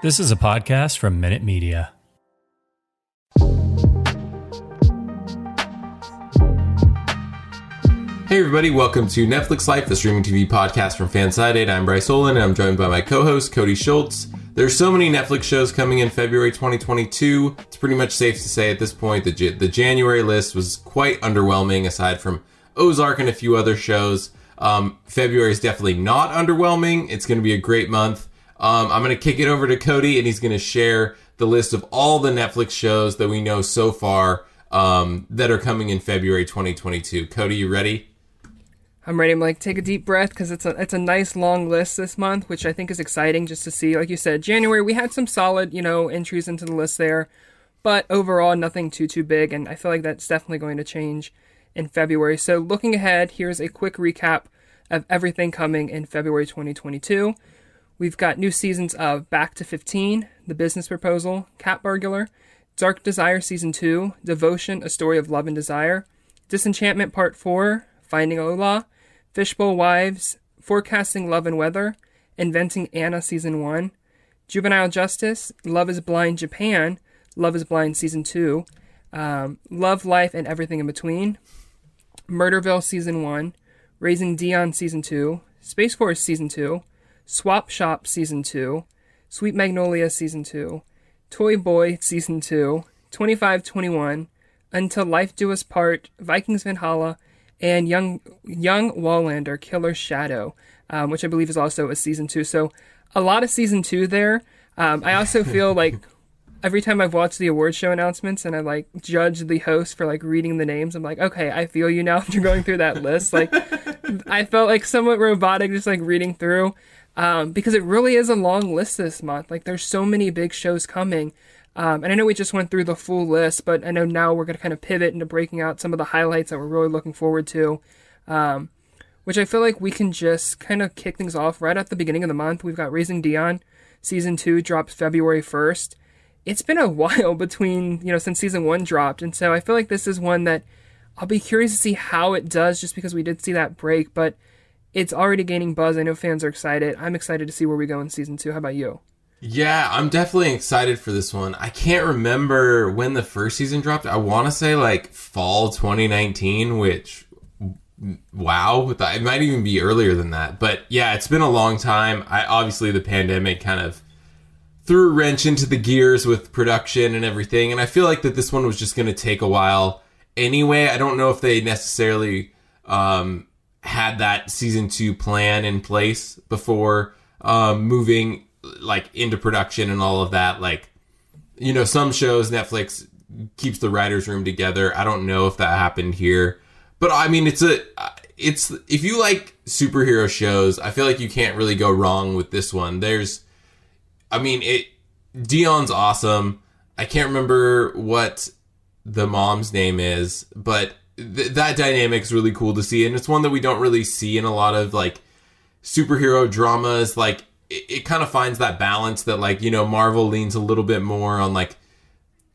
This is a podcast from Minute Media. Hey everybody, welcome to Netflix Life, the streaming TV podcast from Fansided. I'm Bryce Olin and I'm joined by my co-host Cody Schultz. There's so many Netflix shows coming in February 2022. It's pretty much safe to say at this point that the January list was quite underwhelming aside from Ozark and a few other shows. Um, February is definitely not underwhelming. It's going to be a great month. Um, I'm going to kick it over to Cody and he's going to share the list of all the Netflix shows that we know so far um, that are coming in February 2022. Cody, you ready? I'm ready to like take a deep breath because it's a it's a nice long list this month, which I think is exciting just to see. Like you said, January we had some solid you know entries into the list there, but overall nothing too too big, and I feel like that's definitely going to change in February. So looking ahead, here's a quick recap of everything coming in February 2022. We've got new seasons of Back to 15, The Business Proposal, Cat Burglar, Dark Desire Season 2, Devotion, A Story of Love and Desire, Disenchantment Part 4, Finding Olaf, Fishbowl Wives, Forecasting Love and Weather, Inventing Anna Season 1, Juvenile Justice, Love is Blind Japan, Love is Blind Season 2, um, Love, Life, and Everything in Between, Murderville Season 1, Raising Dion Season 2, Space Force Season 2, Swap Shop Season 2, Sweet Magnolia Season 2, Toy Boy Season 2, 2521, Until Life Do Us Part, Vikings Valhalla, and Young Young Wallander Killer Shadow, um, which I believe is also a season two. So a lot of season two there. Um, I also feel like every time I've watched the award show announcements and I like judge the host for like reading the names, I'm like, okay, I feel you now after going through that list. Like I felt like somewhat robotic just like reading through. Um, because it really is a long list this month. Like there's so many big shows coming. Um, and I know we just went through the full list, but I know now we're going to kind of pivot into breaking out some of the highlights that we're really looking forward to. Um, which I feel like we can just kind of kick things off right at the beginning of the month. We've got Raising Dion, season two drops February 1st. It's been a while between, you know, since season one dropped. And so I feel like this is one that I'll be curious to see how it does just because we did see that break, but it's already gaining buzz. I know fans are excited. I'm excited to see where we go in season two. How about you? Yeah, I'm definitely excited for this one. I can't remember when the first season dropped. I want to say like fall 2019, which wow, it might even be earlier than that. But yeah, it's been a long time. I obviously the pandemic kind of threw a wrench into the gears with production and everything, and I feel like that this one was just going to take a while anyway. I don't know if they necessarily um, had that season two plan in place before um, moving like into production and all of that like you know some shows netflix keeps the writers room together. I don't know if that happened here but i mean it's a it's if you like superhero shows i feel like you can't really go wrong with this one. There's i mean it dion's awesome. I can't remember what the mom's name is but th- that dynamic is really cool to see and it's one that we don't really see in a lot of like superhero dramas like it, it kind of finds that balance that like you know Marvel leans a little bit more on like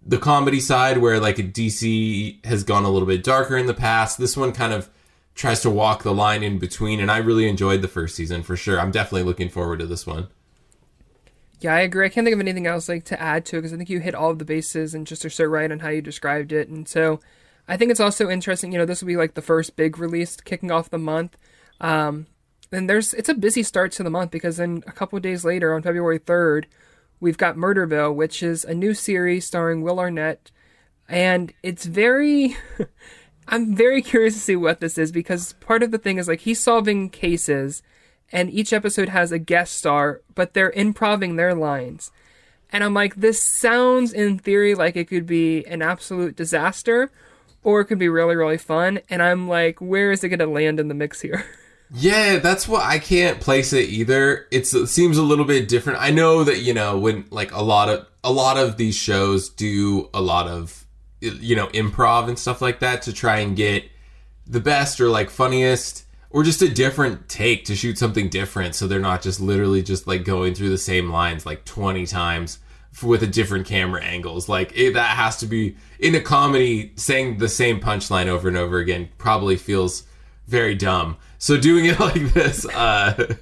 the comedy side where like DC has gone a little bit darker in the past. This one kind of tries to walk the line in between and I really enjoyed the first season for sure. I'm definitely looking forward to this one. Yeah, I agree. I can't think of anything else like to add to it because I think you hit all of the bases and just are so right on how you described it. And so I think it's also interesting, you know, this will be like the first big release kicking off the month. Um, and there's it's a busy start to the month because then a couple days later on February 3rd, we've got Murderville, which is a new series starring Will Arnett, and it's very I'm very curious to see what this is because part of the thing is like he's solving cases and each episode has a guest star, but they're improving their lines. And I'm like, this sounds in theory like it could be an absolute disaster, or it could be really, really fun. And I'm like, where is it going to land in the mix here? Yeah, that's what I can't place it either. It's it seems a little bit different. I know that you know when like a lot of a lot of these shows do a lot of you know improv and stuff like that to try and get the best or like funniest or just a different take to shoot something different so they're not just literally just like going through the same lines like 20 times with a different camera angles like it, that has to be in a comedy saying the same punchline over and over again probably feels very dumb so doing it like this uh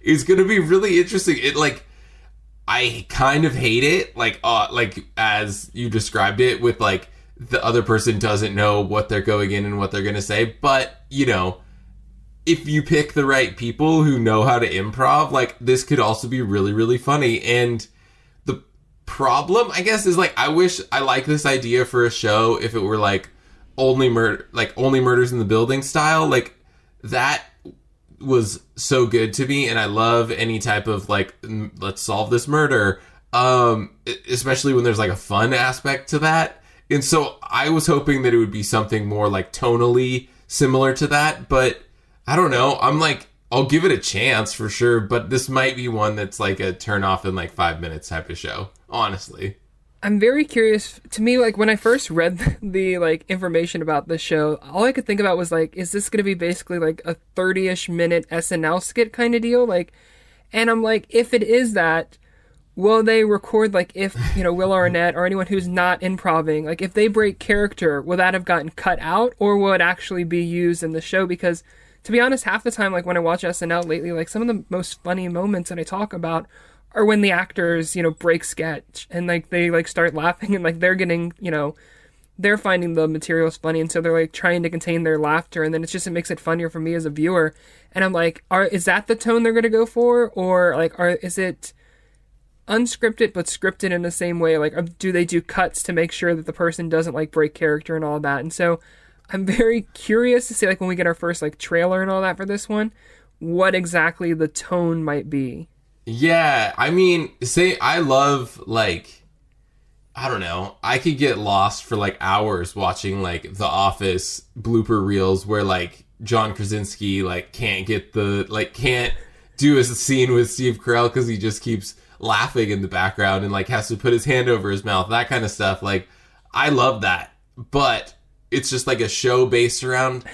is going to be really interesting it like I kind of hate it, like uh, like as you described it, with like the other person doesn't know what they're going in and what they're gonna say. But you know, if you pick the right people who know how to improv, like this could also be really really funny. And problem, I guess, is like I wish I like this idea for a show if it were like only murder, like only murders in the building style, like that was so good to me and I love any type of like m- let's solve this murder um especially when there's like a fun aspect to that. And so I was hoping that it would be something more like tonally similar to that but I don't know. I'm like I'll give it a chance for sure but this might be one that's like a turn off in like 5 minutes type of show honestly I'm very curious. To me, like when I first read the like information about the show, all I could think about was like, is this going to be basically like a 30ish minute SNL skit kind of deal? Like, and I'm like, if it is that, will they record like if you know Will Arnett or anyone who's not improving, like if they break character, will that have gotten cut out or will it actually be used in the show? Because to be honest, half the time, like when I watch SNL lately, like some of the most funny moments that I talk about are when the actors, you know, break sketch and like they like start laughing and like they're getting, you know, they're finding the materials funny and so they're like trying to contain their laughter and then it's just it makes it funnier for me as a viewer. And I'm like, are is that the tone they're gonna go for? Or like are is it unscripted but scripted in the same way? Like, do they do cuts to make sure that the person doesn't like break character and all that? And so, I'm very curious to see like when we get our first like trailer and all that for this one, what exactly the tone might be. Yeah, I mean, say I love like I don't know. I could get lost for like hours watching like The Office blooper reels where like John Krasinski like can't get the like can't do a scene with Steve Carell because he just keeps laughing in the background and like has to put his hand over his mouth. That kind of stuff. Like I love that, but it's just like a show based around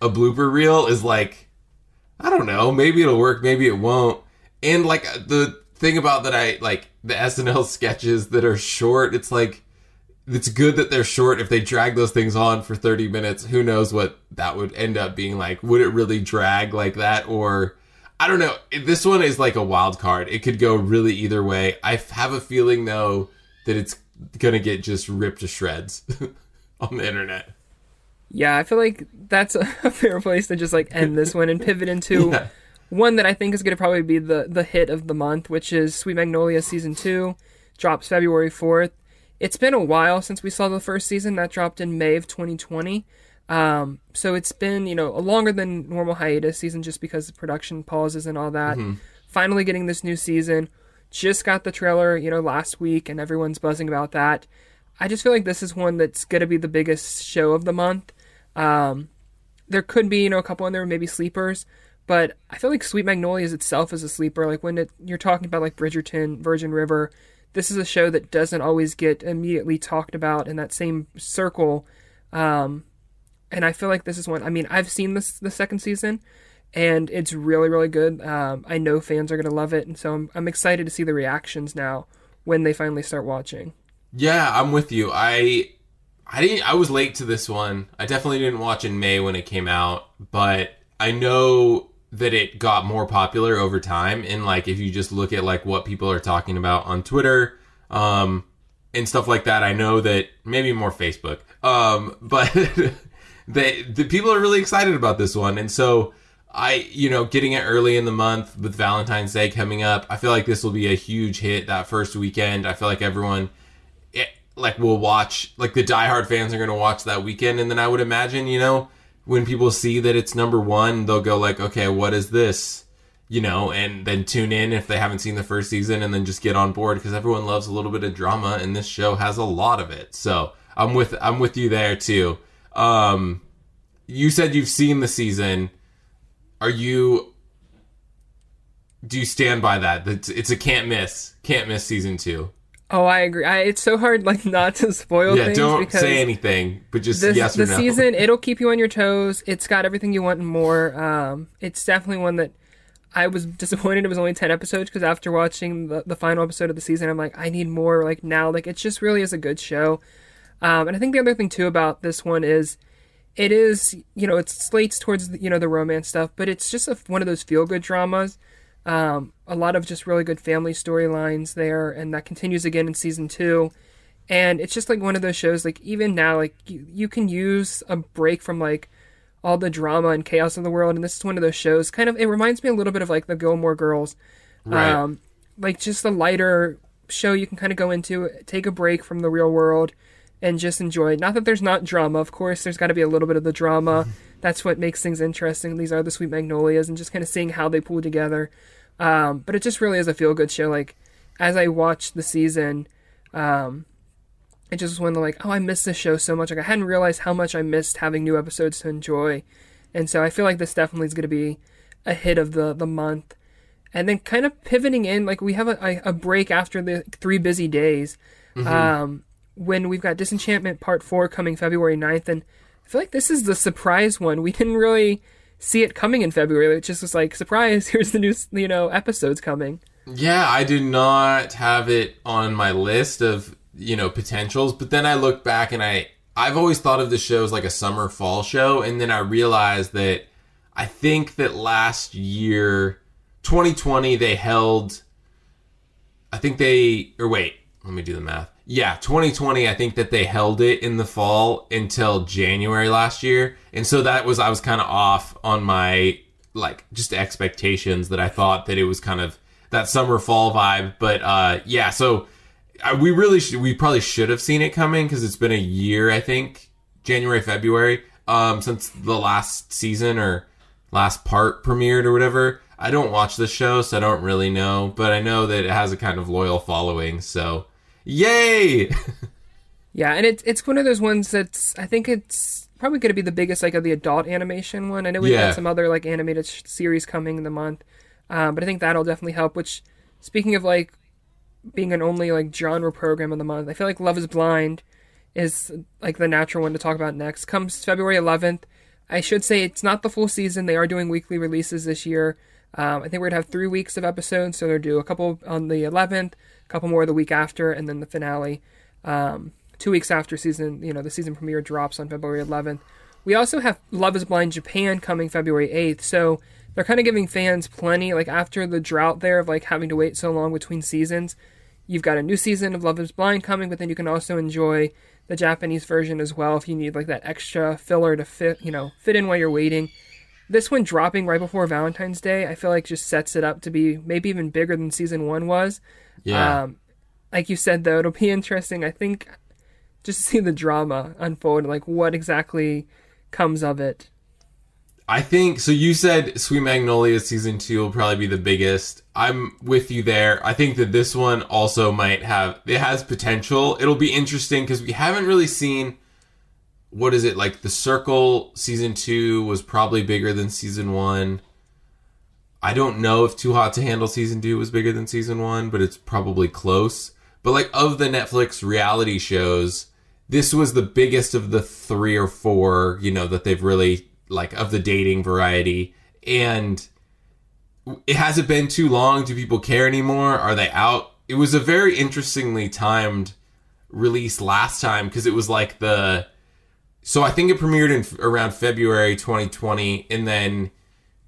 a blooper reel is like I don't know. Maybe it'll work. Maybe it won't. And like the thing about that, I like the SNL sketches that are short. It's like it's good that they're short. If they drag those things on for thirty minutes, who knows what that would end up being like? Would it really drag like that, or I don't know. This one is like a wild card. It could go really either way. I have a feeling though that it's gonna get just ripped to shreds on the internet. Yeah, I feel like that's a fair place to just like end this one and pivot into Yeah. one that I think is going to probably be the the hit of the month, which is Sweet Magnolia season two, drops February fourth. It's been a while since we saw the first season that dropped in May of 2020. Um, so it's been you know a longer than normal hiatus season just because of production pauses and all that. Finally getting this new season. Just got the trailer you know last week and everyone's buzzing about that. I just feel like this is one that's going to be the biggest show of the month. Um, there could be you know a couple in there maybe sleepers but i feel like sweet magnolias itself is a sleeper. Like when it, you're talking about like bridgerton virgin river this is a show that doesn't always get immediately talked about in that same circle. Um, and i feel like this is one i mean i've seen this the second season and it's really really good. Um, i know fans are going to love it and so I'm, I'm excited to see the reactions now when they finally start watching Yeah, I'm with you. I I didn't I was late to this one. I definitely didn't watch in May when it came out, but I know that it got more popular over time and like if you just look at like what people are talking about on Twitter um and stuff like that, I know that maybe more Facebook. Um but they the people are really excited about this one and so I, you know, getting it early in the month with Valentine's Day coming up, I feel like this will be a huge hit that first weekend. I feel like everyone like we'll watch like the diehard fans are to watch that weekend and then i would imagine you know when people see that it's number one they'll go like okay what is this you know and then tune in if they haven't seen the first season and then just get on board because everyone loves a little bit of drama and this show has a lot of it so i'm with i'm with you there too um you said you've seen the season Are you do you stand by that? It's, it's a can't miss, can't miss season two. Oh, I agree. I, it's so hard, like, not to spoil things. Yeah, things. don't say anything, but just This, yes the or no. season, it'll keep you on your toes. It's got everything you want and more. Um, it's definitely one that I was disappointed it was only 10 episodes because after watching the, the final episode of the season, I'm like, I need more, like, now. Like, it just really is a good show. Um, and I think the other thing, too, about this one is it is, you know, it slates towards, the, you know, the romance stuff, but it's just a, one of those feel good dramas. Um, a lot of just really good family storylines there, and that continues again in season two. And it's just like one of those shows, like even now, like you, you can use a break from like all the drama and chaos of the world, and this is one of those shows. Kind of, it reminds me a little bit of like the Gilmore Girls, Right. um, like just a lighter show you can kind of go into, take a break from the real world, and just enjoy. Not that there's not drama, of course. There's got to be a little bit of the drama. That's what makes things interesting. These are the Sweet Magnolias, and just kind of seeing how they pull together. Um, but it just really is a feel good show. Like as I watched the season, um, it just was one of the like, oh, I missed this show so much. Like I hadn't realized how much I missed having new episodes to enjoy, and so I feel like this definitely is going to be a hit of the the month. And then kind of pivoting in, like we have a, a, a break after the three busy days, um, when we've got Disenchantment Part Four coming February 9th, and I feel like this is the surprise one. We didn't really see it coming in February. It just was like surprise. Here's the new you know episodes coming. Yeah, I do not have it on my list of, you know, potentials, but then I look back and I I've always thought of the show as like a summer fall show and then I realized that I think that last year 2020 they held I think they or wait, let me do the math. Yeah, 2020 I think that they held it in the fall until January last year. And so that was I was kind of off on my like just expectations that I thought that it was kind of that summer fall vibe, but uh yeah, so uh, we really we probably should have seen it coming cuz it's been a year I think, January February um since the last season or last part premiered or whatever. I don't watch the show, so I don't really know, but I know that it has a kind of loyal following, so yay! Yeah, and it's it's one of those ones that's I think it's probably going to be the biggest like of the adult animation one. I know we've Yeah. got some other like animated sh- series coming in the month, um, but I think that'll definitely help. Which, speaking of like being an only like genre program of the month, I feel like Love Is Blind is like the natural one to talk about next. Comes February 11th. I should say it's not the full season. They are doing weekly releases this year. Um, I think we're gonna have three weeks of episodes, so they'll do a couple on the 11th, a couple more the week after, and then the finale um, two weeks after season, you know, the season premiere drops on February 11th. We also have Love Is Blind Japan coming February 8th, so they're kind of giving fans plenty. Like after the drought there of like having to wait so long between seasons, you've got a new season of Love Is Blind coming, but then you can also enjoy the Japanese version as well if you need like that extra filler to fit, you know, fit in while you're waiting. This one dropping right before Valentine's Day, I feel like just sets it up to be maybe even bigger than season one was. Yeah. Um, like you said, though, it'll be interesting. I think just to see the drama unfold, like what exactly comes of it. I think so. You said Sweet Magnolia season two will probably be the biggest. I'm with you there. I think that this one also might have it has potential. It'll be interesting because we haven't really seen what is it like. The Circle season two was probably bigger than season one. I don't know if Too Hot to Handle season two was bigger than season one, but it's probably close. But like of the Netflix reality shows, this was the biggest of the three or four, you know, that they've really like of the dating variety. And it hasn't been too long. Do people care anymore? Are they out? It was a very interestingly timed release last time because it was like the. So I think it premiered in around February 2020, and then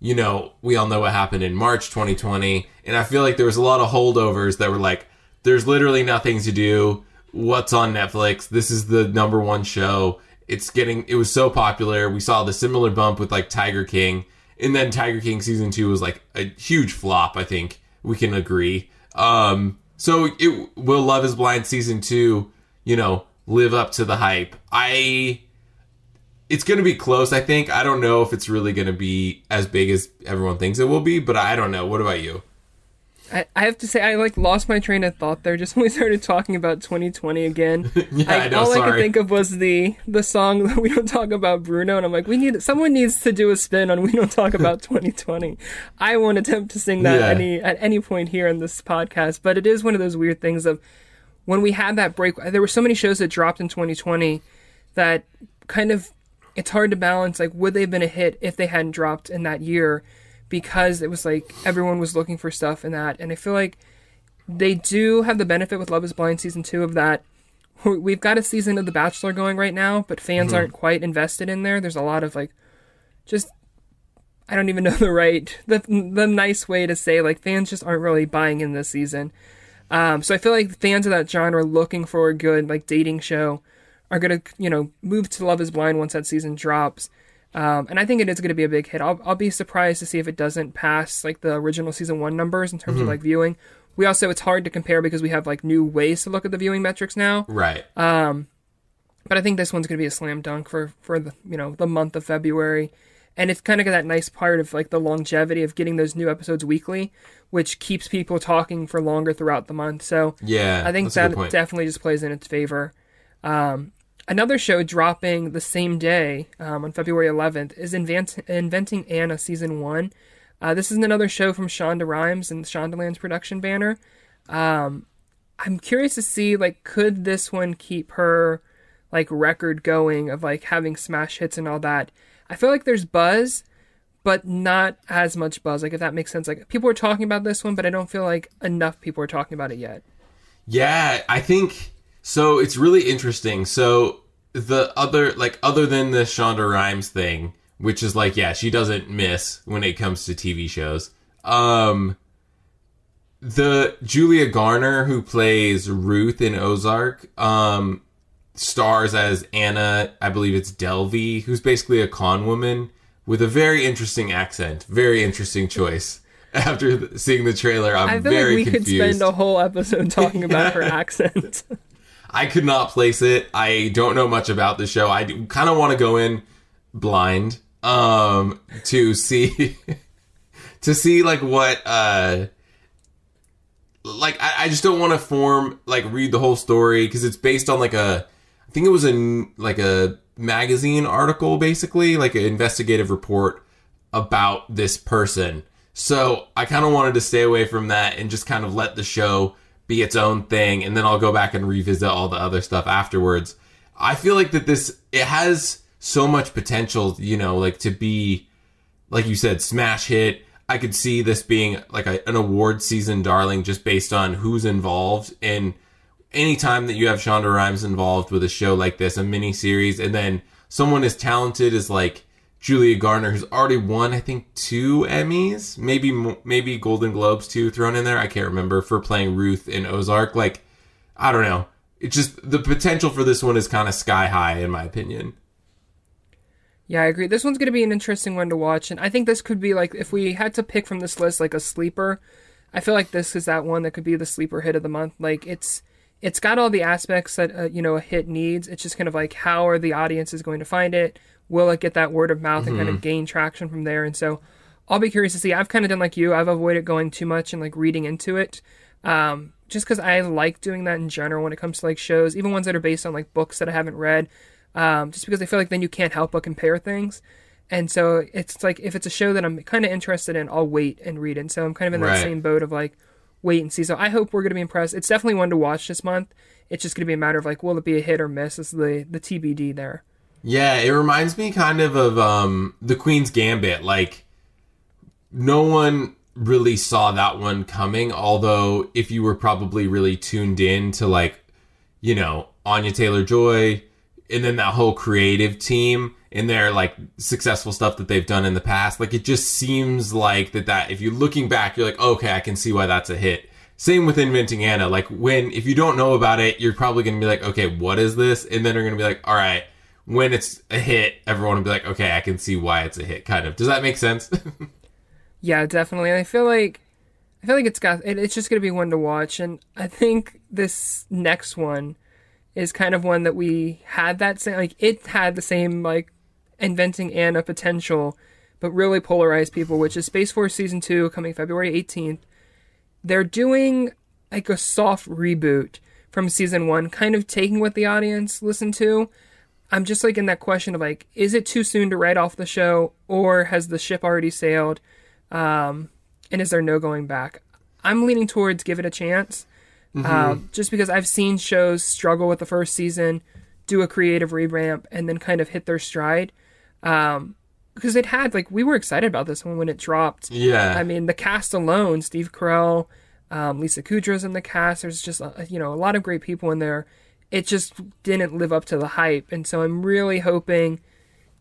you know, we all know what happened in March 2020. And I feel like there was a lot of holdovers that were like, there's literally nothing to do. What's on Netflix? This is the number one show. It's getting, it was so popular. We saw the similar bump with like Tiger King. And then Tiger King season two was like a huge flop, I think we can agree. Um, so it will Love is Blind season two, you know, live up to the hype. I, it's going to be close, I think. I don't know if it's really going to be as big as everyone thinks it will be, but I don't know. What about you? I, I have to say I like lost my train of thought there just when we started talking about 2020 again. Yeah, I know, all I sorry. could think of was the the song that we don't talk about Bruno, and I'm like, we need someone needs to do a spin on we don't talk about 2020. I won't attempt to sing that Yeah. any at any point here in this podcast, but it is one of those weird things of when we had that break. There were so many shows that dropped in 2020 that kind of it's hard to balance like would they have been a hit if they hadn't dropped in that year because it was like everyone was looking for stuff in that. And i feel like they do have the benefit with love is blind season 2 of that. We've got a season of the bachelor going right now but fans aren't quite invested in there. There's a lot of like just i don't even know the right the the nice way to say like fans just aren't really buying in this season. Um, so I feel like fans of that genre looking for a good like dating show are gonna you know move to Love Is Blind once that season drops. Um, and I think it is going to be a big hit. I'll, I'll be surprised to see if it doesn't pass like the original season one numbers in terms of like viewing. We also it's hard to compare because we have like new ways to look at the viewing metrics now. Right. Um, But I think this one's going to be a slam dunk for for the you know the month of February, and it's kind of got that nice part of like the longevity of getting those new episodes weekly, which keeps people talking for longer throughout the month. So yeah. I think that's a good that definitely just plays in its favor. Um, another show dropping the same day um, on February 11th is Invent- Inventing Anna season one. Uh, this is another show from Shonda Rhimes and Shondaland's production banner. Um, I'm curious to see like could this one keep her like record going of like having smash hits and all that. I feel like there's buzz, but not as much buzz. Like if that makes sense. Like people are talking about this one, but I don't feel like enough people are talking about it yet. Yeah, I think so. It's really interesting. So the other, like, other than the Shonda Rhimes thing, which is like, yeah, she doesn't miss when it comes to TV shows. Um, the Julia Garner who plays Ruth in Ozark, um, stars as Anna. I believe it's Delvey, who's basically a con woman with a very interesting accent. Very interesting choice. After seeing the trailer, I'm I feel very like we confused. could spend a whole episode talking about her accent. I could not place it. I don't know much about the show. I kind of want to go in blind um to see to see like what uh like I, I just don't want to form like read the whole story because it's based on like a I think it was a n- like a magazine article basically like an investigative report about this person. So I kind of wanted to stay away from that and just kind of let the show be its own thing, and then I'll go back and revisit all the other stuff afterwards. I feel like that this it has so much potential, you know, like to be like you said, smash hit. I could see this being like a, an award season darling just based on who's involved. And anytime that you have Shonda Rhimes involved with a show like this, a mini series, and then someone as talented as like Julia Garner, who's already won, I think, two Emmys, maybe maybe Golden Globes too, thrown in there. I can't remember for playing Ruth in Ozark. Like, I don't know. It's just the potential for this one is kind of sky high, in my opinion. yeah, I agree. This one's going to be an interesting one to watch, and I think this could be like if we had to pick from this list like a sleeper. I feel like this is that one that could be the sleeper hit of the month. Like it's it's got all the aspects that uh, you know a hit needs. It's just kind of like how are the audiences going to find it? Will it get that word of mouth and kind of gain traction from there? And so I'll be curious to see. I've kind of done like you. I've avoided going too much and like reading into it. Um, just because I like doing that in general when it comes to like shows, even ones that are based on like books that I haven't read. Um, just because I feel like then you can't help but compare things. And so it's like if it's a show that I'm kind of interested in, I'll wait and read it. And so I'm kind of in that Right. same boat of like wait and see. So I hope we're going to be impressed. It's definitely one to watch this month. It's just going to be a matter of like, will it be a hit or miss? Is the the TBD there. Yeah, it reminds me kind of of um the Queen's Gambit. Like no one really saw that one coming, although if you were probably really tuned in to like, you know, Anya Taylor Joy and then that whole creative team and their like successful stuff that they've done in the past, like it just seems like that that if you're looking back, you're like, okay, I can see why that's a hit. Same with Inventing Anna. Like when if you don't know about it, you're probably gonna be like, okay, what is this? And then you're gonna be like, all right, when it's a hit, everyone will be like, okay, I can see why it's a hit. Kind of. Does that make sense? Yeah, definitely. I feel like I feel like it's got it, it's just going to be one to watch and I think this next one is kind of one that we had that same like it had the same like inventing Anna potential but really polarized people, which is Space Force season 2 coming February 18th. they're doing like a soft reboot from season one, kind of taking what the audience listened to. I'm just like in that question of like, is it too soon to write off the show, or has the ship already sailed? Um, and is there no going back? I'm leaning towards give it a chance, um, just because I've seen shows struggle with the first season, do a creative revamp, and then kind of hit their stride. Um, because it had like we were excited about this one when it dropped. Yeah. I mean, the cast alone, Steve Carell, um, Lisa Kudrow's in the cast. There's just a, you know a lot of great people in there. It just didn't live up to the hype, and so I'm really hoping,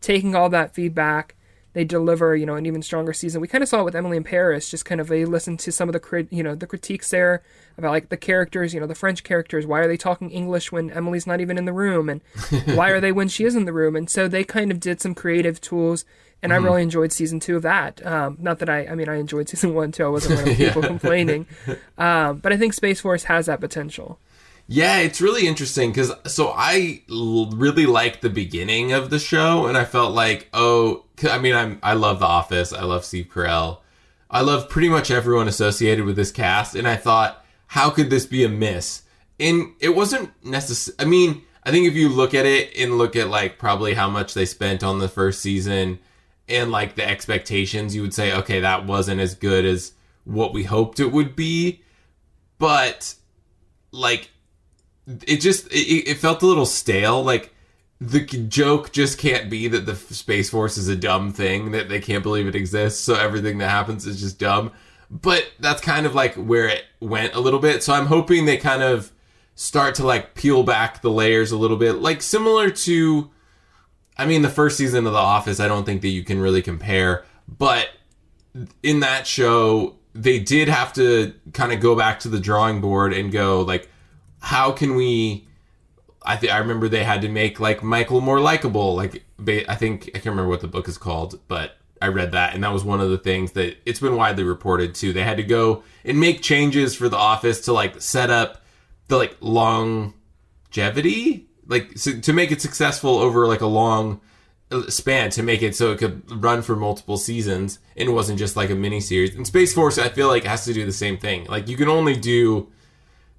taking all that feedback, they deliver you know an even stronger season. We kind of saw it with Emily in Paris. Just kind of they listened to some of the crit, you know the critiques there about like the characters, you know the French characters. Why are they talking English when Emily's not even in the room, and why are they when she is in the room? And so they kind of did some creative tools and I really enjoyed season two of that. Um, not that I, I mean, I enjoyed season one too. I wasn't one of the people complaining, um, but I think Space Force has that potential. Yeah, it's really interesting because so I l- really liked the beginning of the show, and I felt like, oh, I mean, I'm I love The Office, I love Steve Carell, I love pretty much everyone associated with this cast, and I thought, how could this be a miss? And it wasn't necessary. I mean, I think if you look at it and look at like probably how much they spent on the first season and like the expectations, you would say, okay, that wasn't as good as what we hoped it would be, but like it just it, it felt a little stale like the joke just can't be that the space force is a dumb thing that they can't believe it exists so everything that happens is just dumb. But that's kind of like where it went a little bit so i'm hoping they kind of start to like peel back the layers a little bit like similar to i mean the first season of the office i don't think that you can really compare but in that show they did have to kind of go back to the drawing board and go like how can we I think I remember they had to make like Michael more likable like I think I can't remember what the book is called but I read that and that was one of the things that it's been widely reported too they had to go and make changes for the office to like set up the like longevity like so, to make it successful over like a long uh, span to make it so it could run for multiple seasons and wasn't just like a mini series. And Space Force, I feel like has to do the same thing. Like you can only do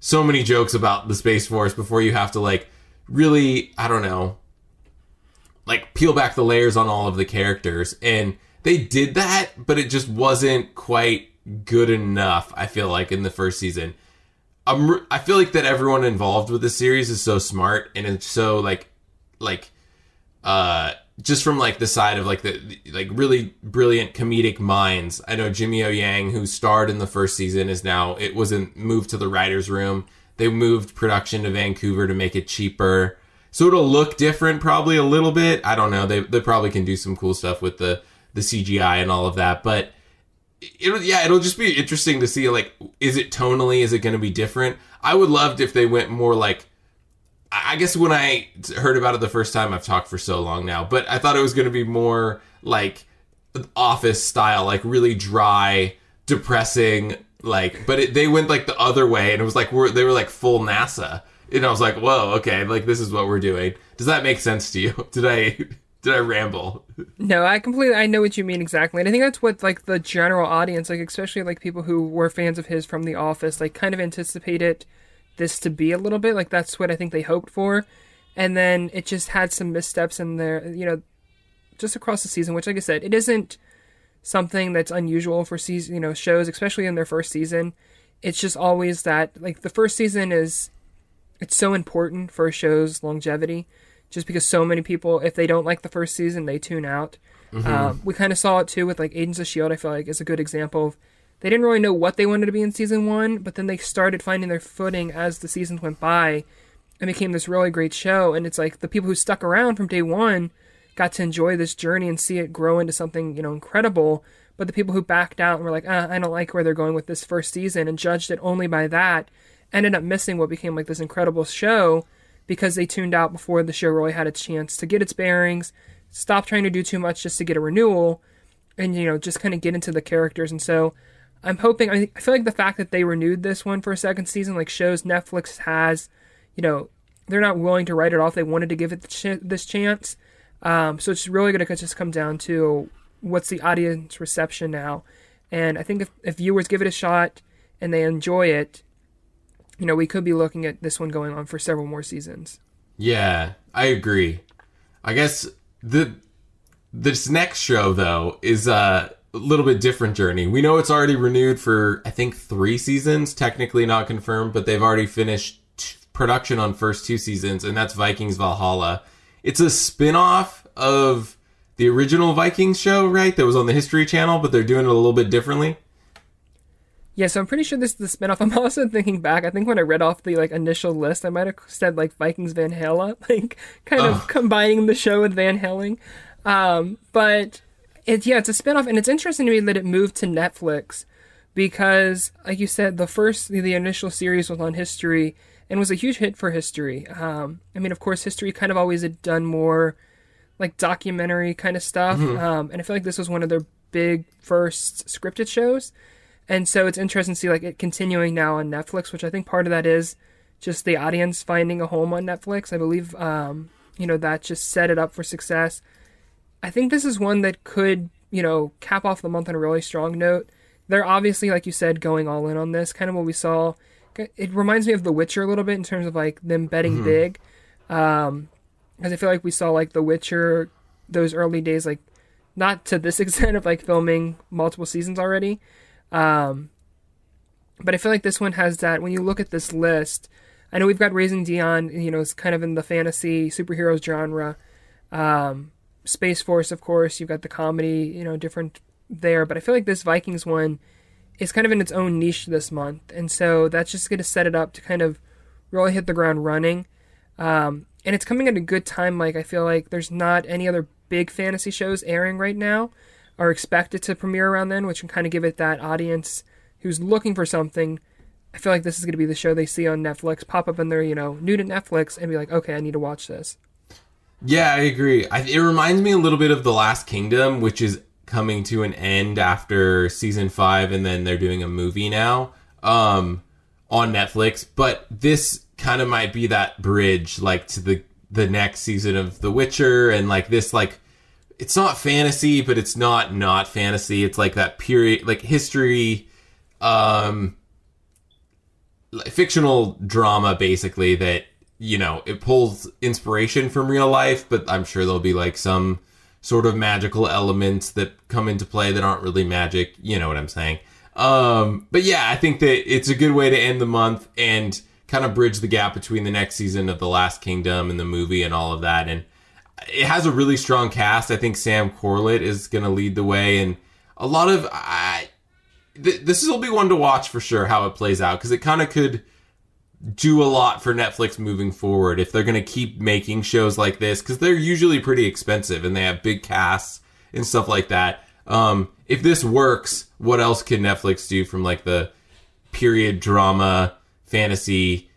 so many jokes about the Space Force before you have to like really, I don't know, like peel back the layers on all of the characters. And they did that, but it just wasn't quite good enough. I feel like in the first season. I'm, I feel like that everyone involved with the series is so smart and it's so like like uh just from like the side of like the like really brilliant comedic minds. I know Jimmy O Yang, who starred in the first season, is now it wasn't moved to the writers' room. They moved production to Vancouver to make it cheaper, so it'll look different probably a little bit. I don't know. They they probably can do some cool stuff with the the CGI and all of that, but it'll yeah it'll just be interesting to see like is it tonally is it going to be different i would love if they went more like i guess when i heard about it the first time i've talked for so long now but i thought it was going to be more like office style like really dry depressing like but it, they went like the other way and it was like we're they were like full nasa and i was like whoa okay like this is what we're doing does that make sense to you did i did i ramble No, I completely I know what you mean exactly. And I think that's what like the general audience, like especially like people who were fans of his from The Office, like kind of anticipated this to be a little bit. Like that's what I think they hoped for. And then it just had some missteps in there, you know, just across the season, which like I said, it isn't something that's unusual for season, you know, shows, especially in their first season. It's just always that like the first season is it's so important for a show's longevity just because so many people if they don't like the first season they tune out um, we kind of saw it too with like agents of shield i feel like is a good example of they didn't really know what they wanted to be in season one but then they started finding their footing as the seasons went by and became this really great show and it's like the people who stuck around from day one got to enjoy this journey and see it grow into something you know incredible but the people who backed out and were like ah, i don't like where they're going with this first season and judged it only by that ended up missing what became like this incredible show because they tuned out before the show really had a chance to get its bearings, stop trying to do too much just to get a renewal, and you know just kind of get into the characters. And so I'm hoping. I, feel like the fact that they renewed this one for a second season like shows Netflix has, you know, they're not willing to write it off. They wanted to give it this chance. Um, so it's really going to just come down to what's the audience reception now. And I think if, if viewers give it a shot and they enjoy it, you know, we could be looking at this one going on for several more seasons. Yeah, I agree. I guess the this next show though is a little bit different journey. We know it's already renewed for I think 3 seasons, technically not confirmed, but they've already finished t- production on first two seasons and that's Vikings Valhalla. It's a spin-off of the original Vikings show, right? That was on the History Channel, but they're doing it a little bit differently. Yeah, so I'm pretty sure this is the spinoff. I'm also thinking back. I think when I read off the like initial list, I might have said like Vikings Van Halen, like kind of Oh. combining the show with Van Halen. Um, but it's yeah, it's a spinoff, and it's interesting to me that it moved to Netflix because, like you said, the first the, the initial series was on History and was a huge hit for History. Um, I mean, of course, History kind of always had done more like documentary kind of stuff, um, and I feel like this was one of their big first scripted shows. And so it's interesting to see like it continuing now on Netflix, which I think part of that is just the audience finding a home on Netflix. I believe um, you know that just set it up for success. I think this is one that could, you know, cap off the month on a really strong note. They're obviously, like you said, going all in on this. Kind of what we saw. It reminds me of The Witcher a little bit in terms of like them betting big. Um, because I feel like we saw like The Witcher those early days, like not to this extent of like filming multiple seasons already. Um, but I feel like this one has that. When you look at this list, I know we've got Raising Dion, you know, it's kind of in the fantasy superheroes genre. Um, Space Force, of course, you've got the comedy, you know, different there. But I feel like this Vikings one is kind of in its own niche this month. And so that's just going to set it up to kind of really hit the ground running. Um, and it's coming at a good time. Like, I feel like there's not any other big fantasy shows airing right now are expected to premiere around then, which can kind of give it that audience who's looking for something. I feel like this is going to be the show they see on Netflix, pop up in their, you know, new to Netflix, and be like, okay, I need to watch this. Yeah, I agree. I, it reminds me a little bit of The Last Kingdom, which is coming to an end after season five, and then they're doing a movie now um, on Netflix. But this kind of might be that bridge, like to the the next season of The Witcher, and like this, like it's not fantasy, but it's not not fantasy. It's like that period, like history, um, like fictional drama, basically that you know it pulls inspiration from real life, but I'm sure there'll be like some sort of magical elements that come into play that aren't really magic. You know what I'm saying? Um, but yeah, I think that it's a good way to end the month and kind of bridge the gap between the next season of The Last Kingdom and the movie and all of that. And it has a really strong cast. I think Sam Corlett is going to lead the way, and a lot of I. Th- this will be one to watch for sure how it plays out because it kind of could do a lot for Netflix moving forward if they're going to keep making shows like this because they're usually pretty expensive and they have big casts and stuff like that. Um, if this works, what else can Netflix do from like the period drama, fantasy,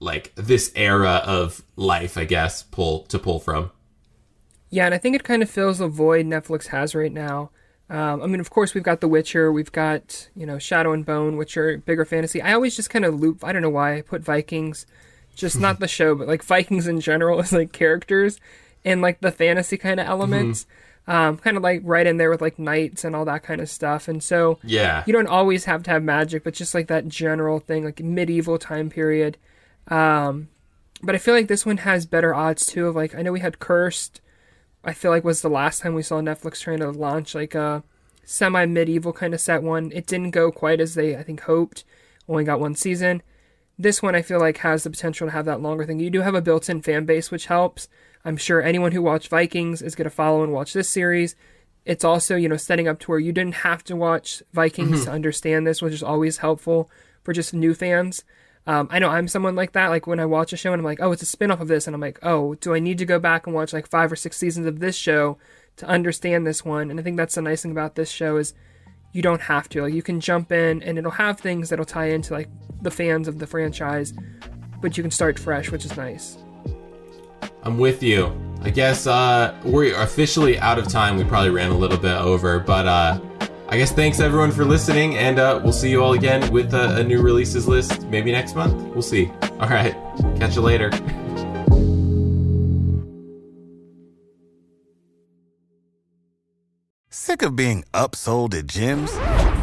like this era of life? I guess pull to pull from. Yeah, and I think it kind of fills the void Netflix has right now. Um, I mean, of course, we've got The Witcher, we've got you know Shadow and Bone, which are bigger fantasy. I always just kind of loop. I don't know why I put Vikings, just not the show, but like Vikings in general as like characters and like the fantasy kind of elements. Um, kind of like right in there with like knights and all that kind of stuff. And so Yeah. you don't always have to have magic, but just like that general thing, like medieval time period. Um, but I feel like this one has better odds too. Of like, I know we had Cursed. I feel like was the last time we saw Netflix trying to launch like a semi medieval kind of set one. It didn't go quite as they I think hoped. Only got one season. This one I feel like has the potential to have that longer thing. You do have a built-in fan base, which helps. I'm sure anyone who watched Vikings is going to follow and watch this series. It's also, you know, setting up to where you didn't have to watch Vikings mm-hmm. to understand this, which is always helpful for just new fans. Um, I know I'm someone like that. Like when I watch a show and I'm like, oh, it's a spin-off of this, and I'm like, oh, do I need to go back and watch like five or six seasons of this show to understand this one? And I think that's the nice thing about this show is you don't have to. Like you can jump in and it'll have things that'll tie into like the fans of the franchise, but you can start fresh, which is nice. I'm with you. I guess uh, we're officially out of time. We probably ran a little bit over, but uh, I guess thanks everyone for listening, and uh, we'll see you all again with a, a new releases list maybe next month. We'll see. All right, catch you later. Sick of being upsold at gyms?